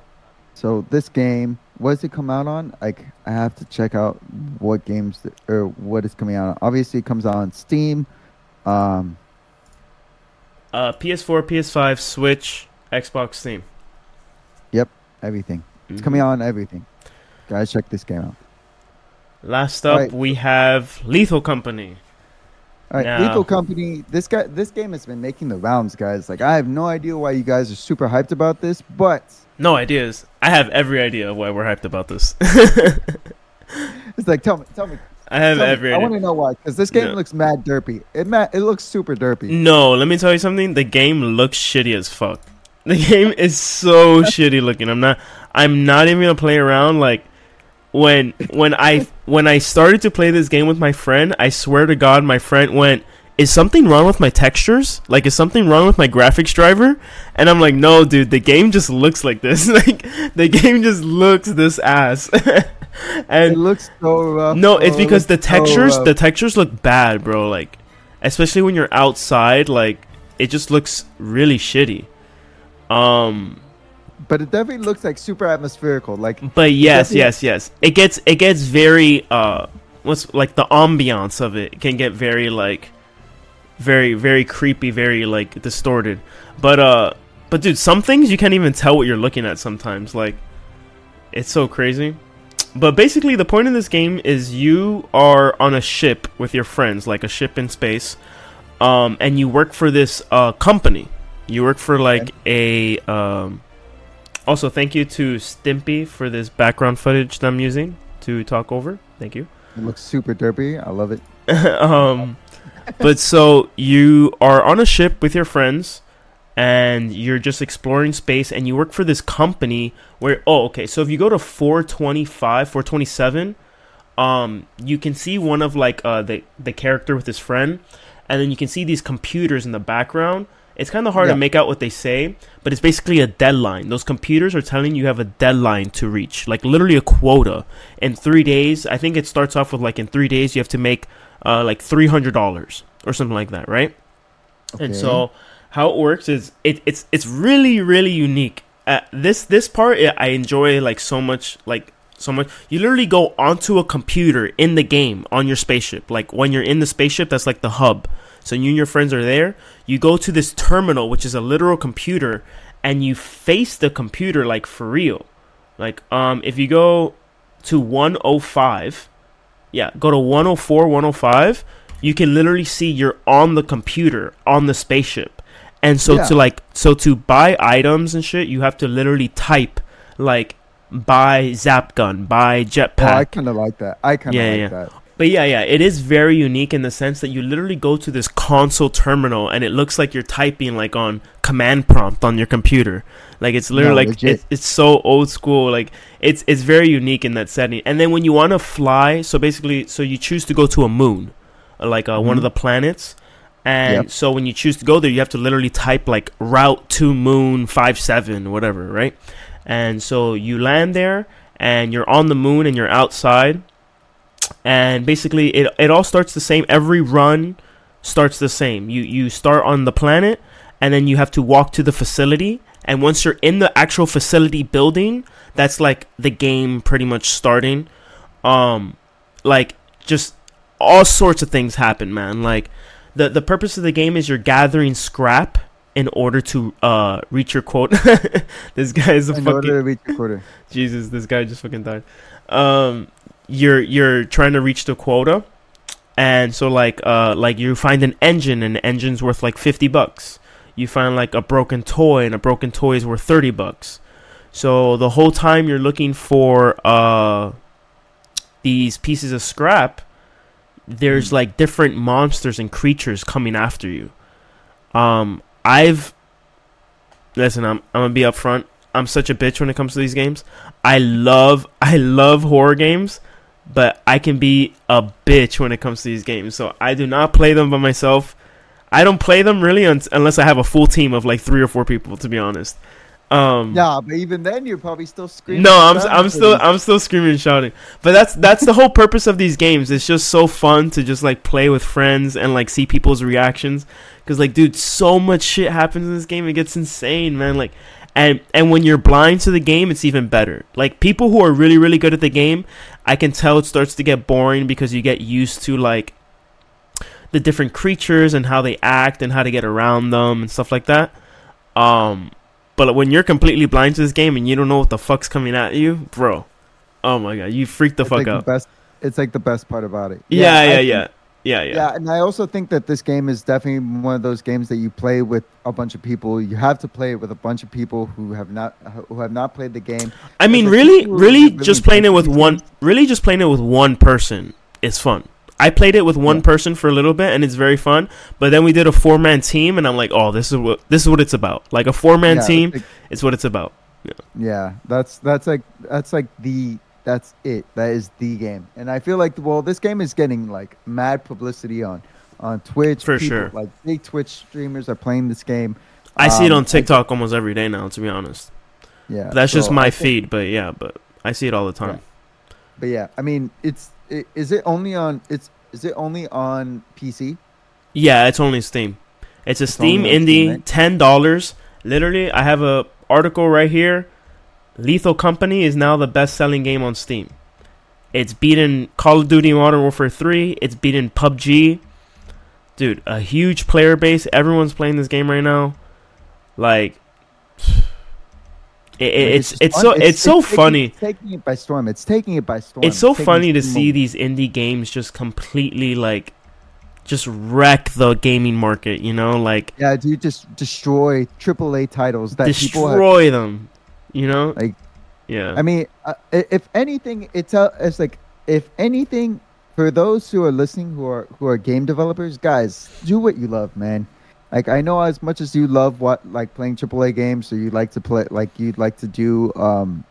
so this game, what does it come out on? Like, I have to check out what games th- or what is coming out. on. Obviously, it comes out on Steam. Um, Uh, PS4, PS5, Switch, Xbox, Steam. Yep, everything. It's Mhm. coming out on everything. Guys, check this game out. Last up, Right. we have Lethal Company. All right, Now- Lethal Company. This guy, this game has been making the rounds, guys. Like, I have no idea why you guys are super hyped about this, but No ideas. I have every idea of why we're hyped about this. it's like, tell me, tell me, I have tell me. every I want to know why, because this game No. looks mad derpy. It ma- it looks super derpy. No, let me tell you something. The game looks shitty as fuck. The game is so shitty looking. I'm not. I'm not even gonna play around. Like when when I when I started to play this game with my friend, I swear to God, my friend went, "Is something wrong with my textures? Like, is something wrong with my graphics driver?" And I'm like, "No, dude. The game just looks like this. like, the game just looks this ass." It and looks so rough. no, it's It because the looks so textures the textures look bad, bro. Like especially when you're outside, like it just looks really shitty. Um but it definitely looks like super atmospherical. Like, but yes, Definitely- yes, yes. It gets it gets very uh what's like the ambiance of it can get very like very very creepy, very like distorted. But uh but dude, some things you can't even tell what you're looking at sometimes. Like it's so crazy. But basically the point of this game is you are on a ship with your friends, like a ship in space. Um and you work for this uh company. You work for like a um also, thank you to Stimpy for this background footage that I'm using to talk over. Thank you. it looks super derpy. I love it. um, but so you are on a ship with your friends, and you're just exploring space, and you work for this company where. Oh, okay. So if you go to 425, 427, um, you can see one of like uh the the character with his friend, and then you can see these computers in the background. It's kind of hard Yeah. to make out what they say, but it's basically a deadline. Those computers are telling you you have a deadline to reach, like literally a quota. In three days, I think it starts off with like in three days you have to make uh, like three hundred dollars or something like that, right? And so how it works is it, it's it's really really unique. Uh, this this part I enjoy like so much like so much. You literally go onto a computer in the game on your spaceship. Like when you're in the spaceship, that's like the hub. So you and your friends are there. You go to this terminal, which is a literal computer, and you face the computer like for real. Like um, if you go to 105, yeah, go to 104, 105. You can literally see you're on the computer on the spaceship. And so Yeah. to like so to buy items and shit, you have to literally type like buy zap gun, buy Oh, I kind of like that. I kind of Yeah, like yeah. that. But yeah, yeah, it is very unique in the sense that you literally go to this console terminal and it looks like you're typing like on command prompt on your computer. Like it's literally No, like it's, it's so old school. Like it's it's very unique in that setting. And then when you want to fly, so basically, so you choose to go to a moon, uh, like uh, one of Mhm. the planets. And Yep. so when you choose to go there, you have to literally type like route to moon five seven, whatever, right? And so you land there, and you're on the moon, and you're outside, and basically it it all starts the same. Every run starts the same. You you start on the planet, and then you have to walk to the facility. And once you're in the actual facility building, that's like the game pretty much starting. Um, like just all sorts of things happen, man. Like the the purpose of the game is you're gathering scrap in order to uh reach your quote. this guy is a In fucking order to reach the quarter. Jesus, this guy just fucking died. Um, you're you're trying to reach the quota, and so like uh like you find an engine and the engine's worth like fifty bucks. You find like a broken toy and a broken toy is worth thirty bucks. So the whole time you're looking for uh these pieces of scrap, there's like different monsters and creatures coming after you. Um, I've listen. I'm I'm gonna be upfront. I'm such a bitch when it comes to these games. I love I love horror games, but I can be a bitch when it comes to these games. So I do not play them by myself. I don't play them really un- unless I have a full team of like three or four people. To be honest. Um, Yeah, but even then, you're probably still screaming. no, I'm I'm still. I'm still screaming and shouting. But that's that's the whole purpose of these games. It's just so fun to just like play with friends and like see people's reactions. Cause like, dude, so much shit happens in this game. It gets insane, man. Like, and and when you're blind to the game, it's even better. Like people who are really really good at the game, I can tell it starts to get boring because you get used to like the different creatures and how they act and how to get around them and stuff like that. Um, but when you're completely blind to this game and you don't know what the fuck's coming at you, bro, oh my god, you freak the it's fuck like out. The best, it's like the best part about it. yeah, I yeah, think- yeah, yeah, yeah, Yeah, and I also think that this game is definitely one of those games that you play with a bunch of people. You have to play it with a bunch of people who have not who have not played the game. I mean, really, really, really just playing it with these one, games- really, just playing it with one person is fun. I played it with one Yeah. person for a little bit, and it's very fun. But then we did a four man team, and I'm like, oh, this is what this is what it's about. Like a four man Yeah, team, like- it's what it's about. Yeah. Yeah, that's that's like that's like the that's it. That is the game. And I feel like well, this game is getting like mad publicity on on Twitch. For People- sure. Like big Twitch streamers are playing this game. I see it Um, on TikTok almost every day now. To be honest, Yeah, that's just my think- feed. But yeah, but I see it all the time. But yeah, I mean, it's i- is it only on it's is it only on PC? Yeah, it's only Steam. It's a Steam on Steam, indie, right? ten dollars. Literally, I have a article right here. Lethal Company is now the best-selling game on Steam. It's beaten Call of Duty Modern Warfare 3. It's beaten PUBG. Dude, a huge player base. Everyone's playing this game right now. Like, it, it- Like, it's it's so it's, so taking- funny. It's taking it by storm. It's taking it by storm. It's so funny to see over- these indie games just completely like, just wreck the gaming market. You know, like Yeah, dude, just destroy AAA titles that people have destroy them. You know, Like, yeah, I mean, uh, if anything, it's a, it's like if anything, for those who are listening who are who are game developers, guys, do what you love, man. Like I know as much as you love what like playing AAA games, or you like to play like you'd like to do um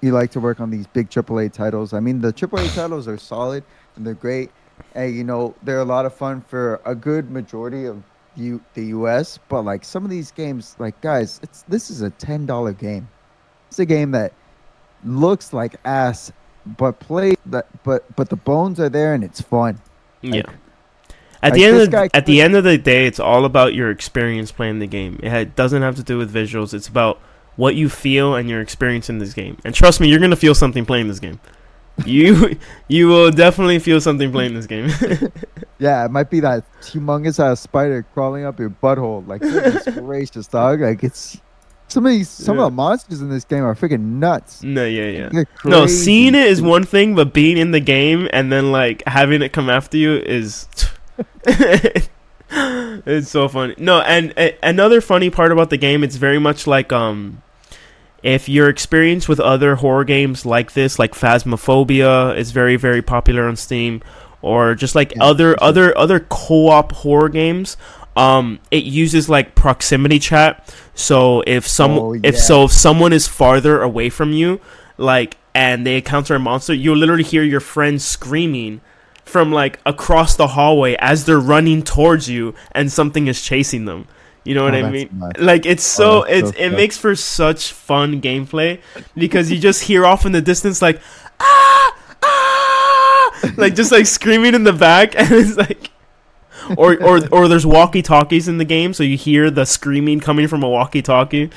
you like to work on these big AAA titles. I mean, the AAA titles are solid and they're great. And you know, they're a lot of fun for a good majority of you the US, but like some of these games like guys, it's this is a $10 game. It's a game that looks like ass but play that but but the bones are there and it's fun. yeah. like- At like the end of at the end of the day, it's all about your experience playing the game. It doesn't have to do with visuals. It's about what you feel and your experience in this game. And trust me, you're gonna feel something playing this game. You you will definitely feel something playing this game. Yeah, it might be that humongous ass spider crawling up your butthole. Like goodness gracious, dog. Like it's some of these some Yeah. of the monsters in this game are freaking nuts. no, yeah, yeah. No, seeing it is one thing, but being in the game and then like having it come after you is it's so funny. No, and uh, another funny part about the game, it's very much like um if you're experienced with other horror games like this, like Phasmophobia is very very popular on Steam or just like Yeah, other sure. other other co-op horror games um it uses like proximity chat. So if some Oh, if so if someone is farther away from you like and they encounter a monster you'll literally hear your friend screaming from like across the hallway as they're running towards you and something is chasing them you know what Oh, i mean? nuts. like it's so that's so it makes for such fun gameplay because you just hear off in the distance like ah! Ah! Like just like screaming in the back and it's like or or or there's walkie talkies in the game so you hear the screaming coming from a walkie talkie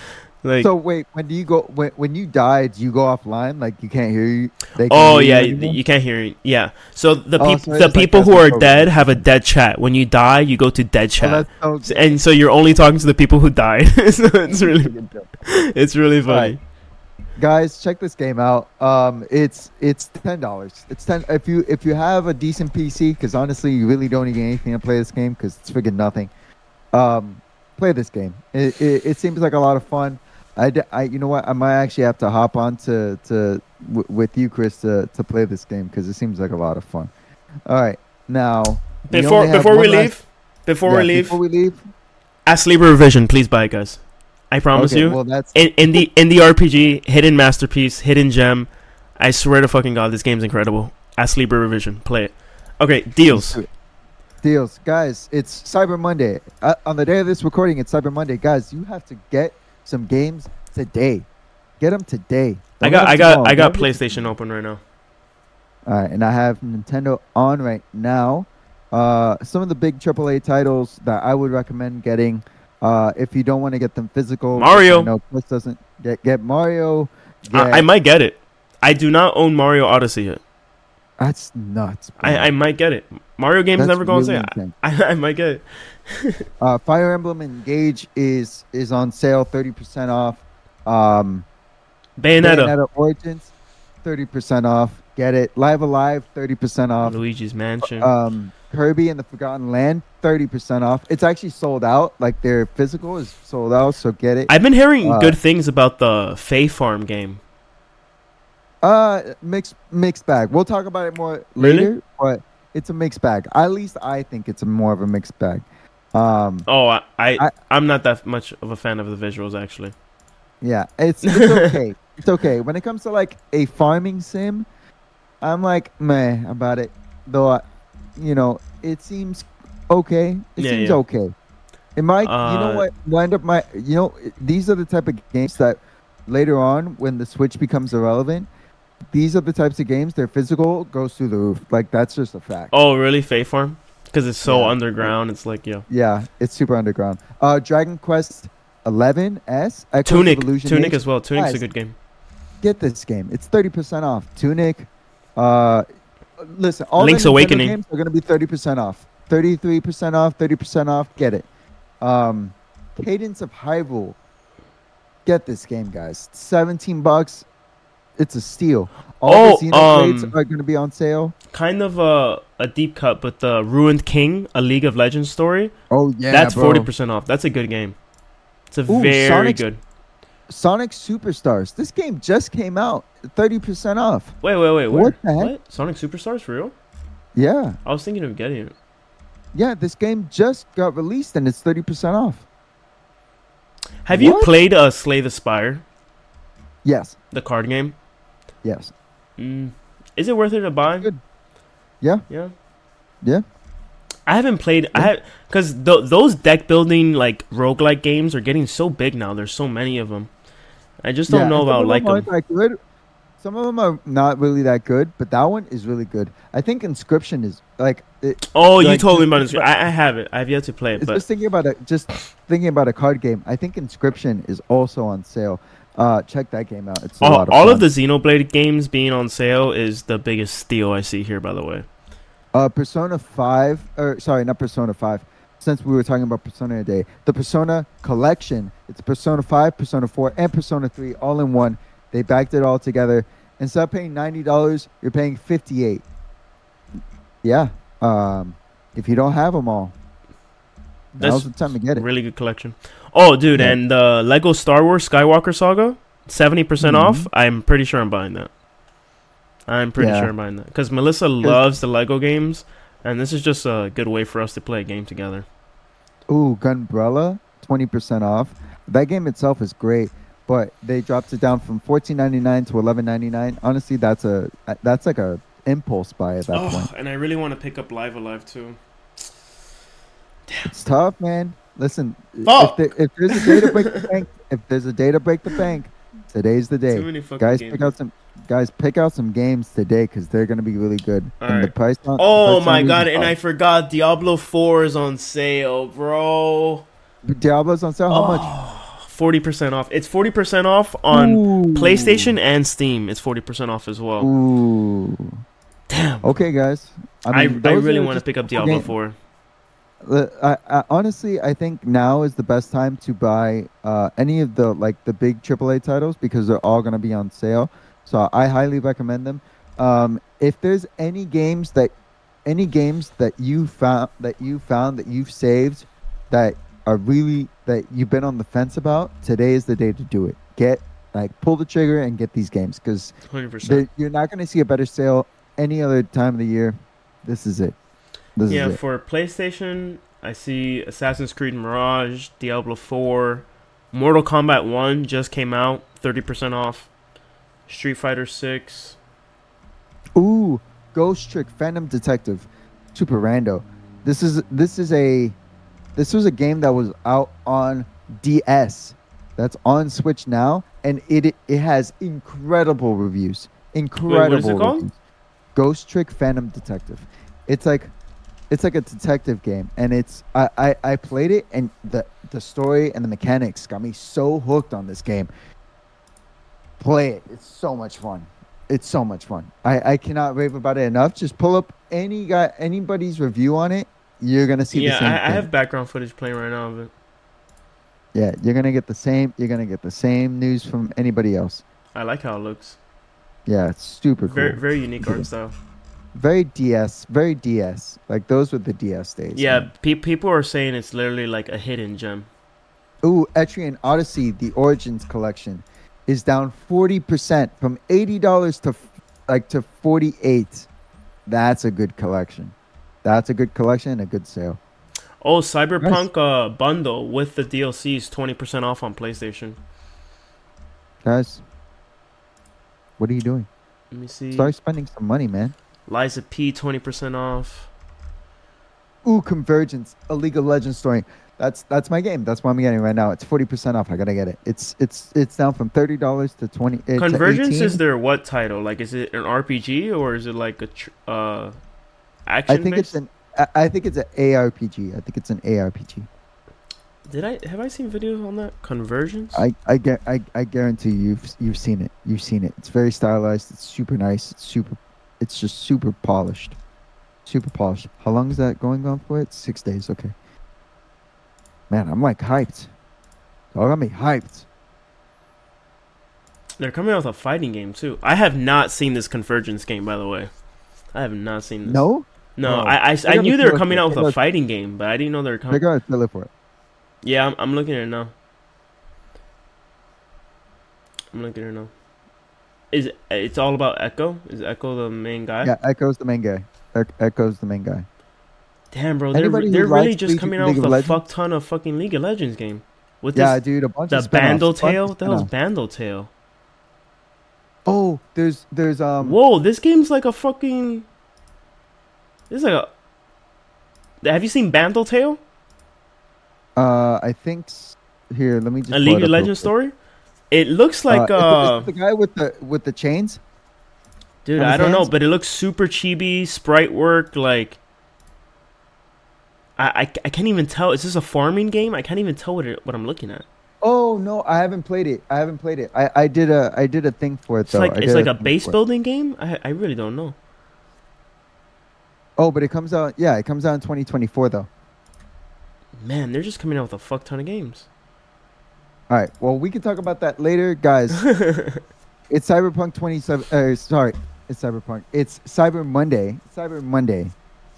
like So wait, when do you go when when you die, do you go offline? Like you can't hear you? They can't Oh hear you yeah, anymore? you can't hear it. Yeah. So the Oh, peop- so the like people who are dead have a dead chat. When you die, you go to dead Oh, chat. that's so and so you're only talking to the people who died. so it's really it's really funny. guys check this game out um it's it's ten dollars it's ten if you if you have a decent pc because honestly you really don't need anything to play this game because it's freaking nothing um play this game it, it, it seems like a lot of fun I, I you know what i might actually have to hop on to to w- with you kris to to play this game because it seems like a lot of fun all right now Before have before we one last- leave, before yeah, we leave, before we leave Astlibra Revision, please buy it, guys. I promise okay, you. well that's in, in the in the RPG, hidden masterpiece, hidden gem. I swear to fucking god, this game's incredible. Astlibra Revision, play it. Okay, deals. deals guys it's cyber monday uh, on the day of this recording it's cyber monday guys you have to get some games today get them today I Don't got I got tomorrow. I got wait- PlayStation open right now. all right and i have nintendo on right now uh some of the big aaa titles that i would recommend getting uh if you don't want to get them physical Mario. no kris doesn't get get mario I, I might get it. I do not own Mario Odyssey yet. That's nuts. I, I might get it. Mario games That's never go on really sale. insane. I, I might get it. Uh, Fire Emblem Engage is is on sale, thirty percent off. Um, Bayonetta. Bayonetta Origins, thirty percent off. Get it. Live Alive, thirty percent off. Luigi's Mansion. Um, Kirby and the Forgotten Land, thirty percent off. It's actually sold out. Like their physical is sold out, so get it. I've been hearing uh, good things about the Fae Farm game. Uh, mixed mixed bag. We'll talk about it more Really? later, but it's a mixed bag. At least I think it's a more of a mixed bag. Um, Oh, I, I, I- I'm not that much of a fan of the visuals actually. yeah, it's it's okay. it's okay. When it comes to like a farming sim, I'm like meh about it. Though, I, you know, it seems okay. It Yeah, seems yeah. okay. It might, you know Uh, what, wind up my, you know, these are the type of games that later on when the Switch becomes irrelevant. These are the types of games. Their physical goes through the roof. Like that's just a fact. Oh, really, Fae Farm? Because it's so Yeah. underground. It's like, yo, Yeah, it's super underground. Uh, Dragon Quest 11 S. Tunic, Tunic as well. Tunic's a good game. Get this game. It's 30% off. Tunic. Uh, listen, all Link's Awakening. games are going to be 30% off. 33% off. 30% off. Get it. Um, Cadence of Hyrule. Get this game, guys. 17 bucks. It's a steal. All Oh, the Xenoblades um, are going to be on sale. Kind of a a deep cut, but the Ruined King, a League of Legends story. Oh yeah, that's forty percent off. That's a good game. It's a Ooh, very Sonic's- good. Sonic Superstars. This game just came out. 30% off. Wait, wait, wait. What Where? the heck? What? Sonic Superstars for real? Yeah. I was thinking of getting it. Yeah, this game just got released and it's 30% off. Have you played uh, Slay the Spire, Yes. the card game? Yes. Mm. Is it worth it to buy? Good. Yeah. Yeah. Yeah. I haven't played. I Yeah. have because th- those deck building like roguelike games are getting so big now. There's so many of them. I just don't Yeah, know about like them that good. Some of them are not really that good, but that one is really good. I think Inscription is like it, Oh, you like, told me about it. I, I have it. I have yet to play it, but just thinking about it. Just thinking about a card game. I think Inscription is also on sale. Uh, check that game out. It's a all, lot of all of the Xenoblade games being on sale is the biggest steal I see here. By the way, Uh, Persona 5, or sorry, not Persona 5. Since we were talking about Persona today, the Persona collection, it's Persona 5, Persona 4, and Persona 3 all in one. They backed it all together. Instead of paying $90, you're paying 58 Yeah. Um, if you don't have them all, now's that's the time to get it. really good collection. Oh, dude, Yeah. and the Lego Star Wars Skywalker Saga, seventy percent off. Mhm. I'm pretty sure I'm buying that. I'm pretty Yeah. sure I'm buying that because Melissa loves the Lego games, and this is just a good way for us to play a game together. Ooh, Gunbrella, 20% off. That game itself is great, but they dropped it down from $14.99 to $11.99. Honestly, that's a that's like a impulse buy at that Oh, point. and I really want to pick up Live Alive too. Damn. It's tough, man. Listen, Fuck. if, there, if there's a day to break the bank, if there's a day to break the bank, today's the day. Too many fucking Guys, games. pick out some guys pick out some games today because they're gonna be really good. and the Alright. price. on- Oh price my god, and I forgot Diablo 4 is on sale, bro. Diablo's on sale. How much? Ah, much? 40% off. It's 40% off on Ooh. PlayStation and Steam. It's 40% off as well. Ooh. Damn. Okay, guys. I, I, I, really want to pick up Diablo games. 4. Uh, I, I, honestly, I think now is the best time to buy uh, any of the like the big AAA titles because they're all gonna be on sale. So I highly recommend them. Um, if there's any games that any games that you found that you found that you've saved that are really that you've been on the fence about, today is the day to do it. Get like pull the trigger and get these games because you're not gonna see a better sale any other time of the year. This is it. This Yeah, is for PlayStation, I see Assassin's Creed Mirage, Diablo 4, Mortal Kombat 1 just came out, 30% off. Street Fighter 6. Ooh, Ghost Trick Phantom Detective, super rando. This is this is a this was a game that was out on DS. That's on Switch now, and it it has incredible reviews. Incredible. it called? reviews. Ghost Trick Phantom Detective. It's like it's like a detective game, and it's I, I I played it, and the the story and the mechanics got me so hooked on this game. Play it. It's so much fun. it's so much fun. I, I cannot rave about it enough. Just pull up any guy anybody's review on it. You're gonna see the Yeah, same I, I have background footage playing right now of it. yeah, you're gonna get the same. You're gonna get the same news from anybody else. I like how it looks. Yeah, it's super cool. Very very unique art style. Very DS, very DS. Like those were the DS days. Yeah, man. pe- people are saying it's literally like a hidden gem. Ooh, Etrian Odyssey, the Origins collection, is down forty percent from eighty dollars to f- like to forty eight. That's a good collection. That's a good collection and a good sale. Oh, Cyberpunk uh, bundle with the DLC is twenty percent off on PlayStation. Guys, what are you doing? Let me see. Start spending some money, man. Lies of P twenty percent off. Ooh, Convergence, a League of Legends story. That's that's my game. That's what I'm getting right now. It's forty percent off. I gotta get it. It's it's it's down from thirty dollars to twenty. uh, Convergence 18. is their what title? Like, is it an RPG or is it like a tr- uh, I action? think it's an. I- I think it's an ARPG. I think it's an ARPG. Did I have I seen videos on that Convergence? I I get I, I guarantee you've you've seen it. You've seen it. It's very stylized. It's super nice. It's super. It's just super polished. Super polished. How long is that going on for? It six days. Okay. Man, I'm like hyped. Y'all got me hyped. They're coming out with a fighting game too. I have not seen this Convergence game, by the way. I have not seen this. No, no. No. I I, I knew they were coming out with a fighting game, but I didn't know they were coming. they coming. got a trailer for it. Yeah, I'm, I'm looking at it now. I'm looking at it now. Is it's all about Ekko? Is Ekko the main guy? Yeah, Ekko's the main guy. Ec- Ekko's the main guy. Damn, bro, they're, they're really just League- coming out League with of a Legends? fuck ton of fucking League of Legends game. With Yeah, this, dude, a bunch the of Bandle Tale. That was. Bandle Tale. Oh, there's there's um. Whoa, this game's like a fucking. This is like a. Have you seen Bandle Tale? Uh, I think here. Let me just. A League of Legends story? It looks like uh, uh, is it- is it the guy with the with the chains. dude, I don't know, but it looks super chibi, sprite work, like. I, I, I can't even tell. Is this a farming game? I can't even tell what it, what I'm looking at. Oh no, I haven't played it. I haven't played it. I, I did a I did a thing for it It's though. like it's like a thing base for it. building game. I I really don't know. Oh, but it comes out. Yeah, it comes out in 2024 though. Man, they're just coming out with a fuck ton of games. All right. Well, we can talk about that later, guys. it's Cyberpunk 27. Uh, sorry, it's Cyberpunk. It's Cyber Monday. Cyber Monday,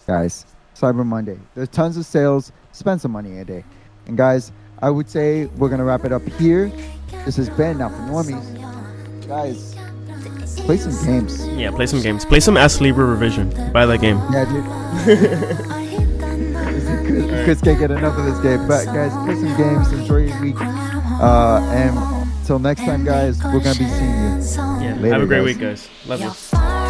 guys. Cyber Monday. There's tons of sales. Spend some money a day. And guys, I would say we're gonna wrap it up here. This has been Not for Normies. Guys, play some games. Yeah, play some games. Play some Astlibra revision. Buy that game. Yeah, dude. Kris can't get enough of this game. But guys, play some games. Enjoy your week. Uh, and till next time, guys, we're gonna be seeing you. Yeah. Later, Have a great guys. week, guys. Love you. You're far